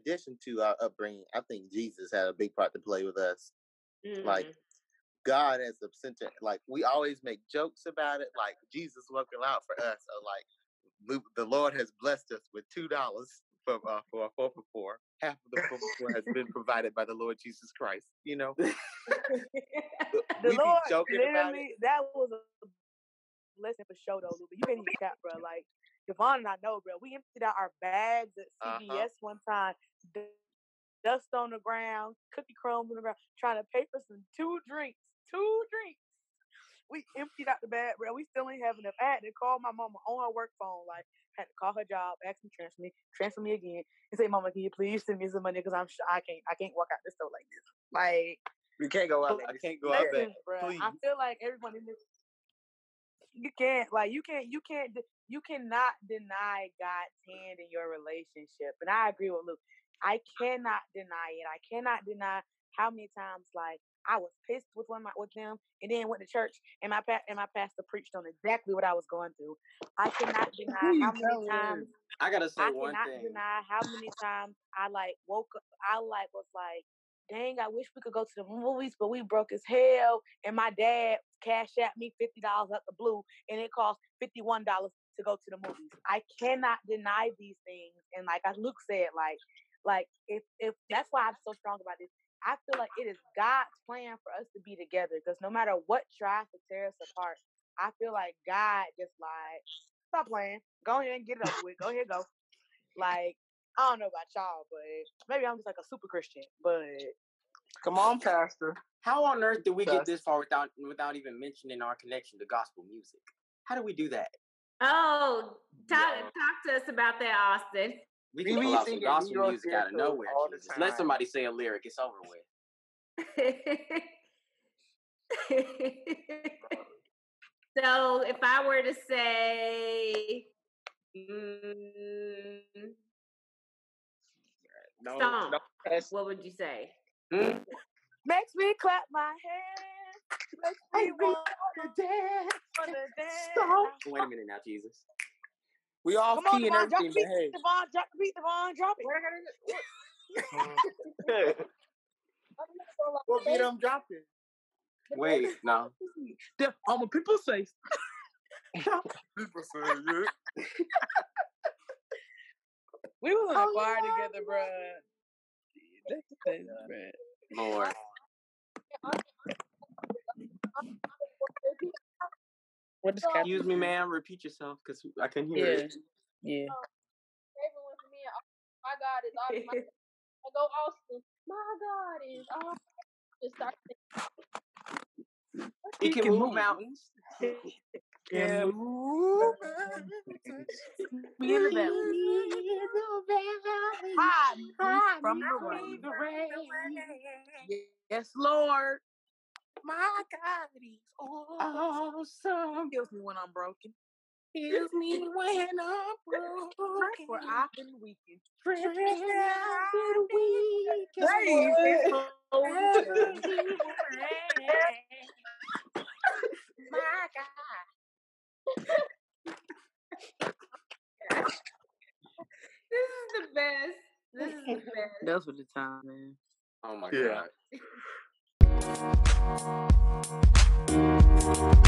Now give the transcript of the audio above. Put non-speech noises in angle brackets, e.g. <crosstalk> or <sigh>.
addition to our upbringing, I think Jesus had a big part to play with us. Mm-hmm. Like God as the center, like we always make jokes about it, like Jesus looking out for us, or like the Lord has blessed us with two dollars for uh, for a four for four. Half of the four for four has been provided by the Lord Jesus Christ. You know, <laughs> the we Lord joking about it. literally that was a blessing for sure though, Luba. You can't even cap, bro. Like Devon and I know, bro. We emptied out our bags at CVS Uh-huh. one time. Dust on the ground, cookie crumbs on the ground, trying to pay for some two drinks. Two drinks. We emptied out the bag, bro. We still ain't having enough. I had to call my mama on her work phone, like had to call her job, ask me transfer me, transfer me again, and say, "Mama, can you please send me some money? Because I'm sh- I can't I can't walk out this store like this. Like You can't go out. I Like, can't go out there. Listen, bruh, please. I feel like everyone in this. You can't like you can't you can't you cannot deny God's hand in your relationship, and I agree with Luke. I cannot deny it. I cannot deny how many times like I was pissed with one my, with them, and then went to church, and my pa- and my pastor preached on exactly what I was going through. I cannot <laughs> deny how many times I gotta say I one cannot thing. deny how many times I like woke up. I like was like, dang, I wish we could go to the movies, but we broke as hell. And my dad cashed at me fifty dollars out the blue, and it cost fifty one dollars to go to the movies. I cannot deny these things. And like as Luke said, like, like if if that's why I'm so strong about this. I feel like it is God's plan for us to be together because no matter what tries to tear us apart, I feel like God just like stop playing. Go ahead and get it over with. Go ahead, go. Like, I don't know about y'all, but maybe I'm just like a super Christian. But Come on, Pastor. How on earth did we get this far without without even mentioning our connection to gospel music? How do we do that? Oh, talk, Yeah. talk to us about that, Austin. We We can be pull out some singing gospel New music out of nowhere. all Jesus. Let somebody say a lyric. It's over with. <laughs> so if I were to say, mm, No, Stomp. no, what would you say? Hmm? makes me clap my hands. Makes me want to dance. Wanna dance. Wait a minute now, Jesus. we all Come on, key and Devon, drop everything, the but beat. hey. Devon, drop the beat. Devon, drop it. What <laughs> beat I'm dropping? Wait, no. The, um, people say <laughs> <laughs> People say yeah. We was in a Oh, choir yeah. together, bruh. That's the thing, bruh. Lord. What is Excuse me, ma'am. Repeat yourself because I couldn't hear Yeah, it. yeah. favorite one for me. uh, My God is all my. <laughs> I go Austin. My God is all. Just start singing. He can move mountains. <laughs> Yeah. <laughs> we in the valley. Hide me Hide from the rain. Yes, Lord. My God is awesome. Heals me when I'm broken. Heals me when I'm broken. For I've been weakened. I've been weak. Praise My God. This is the best. This <laughs> is the best. Those were the time, man. Oh my Yeah. God. <laughs>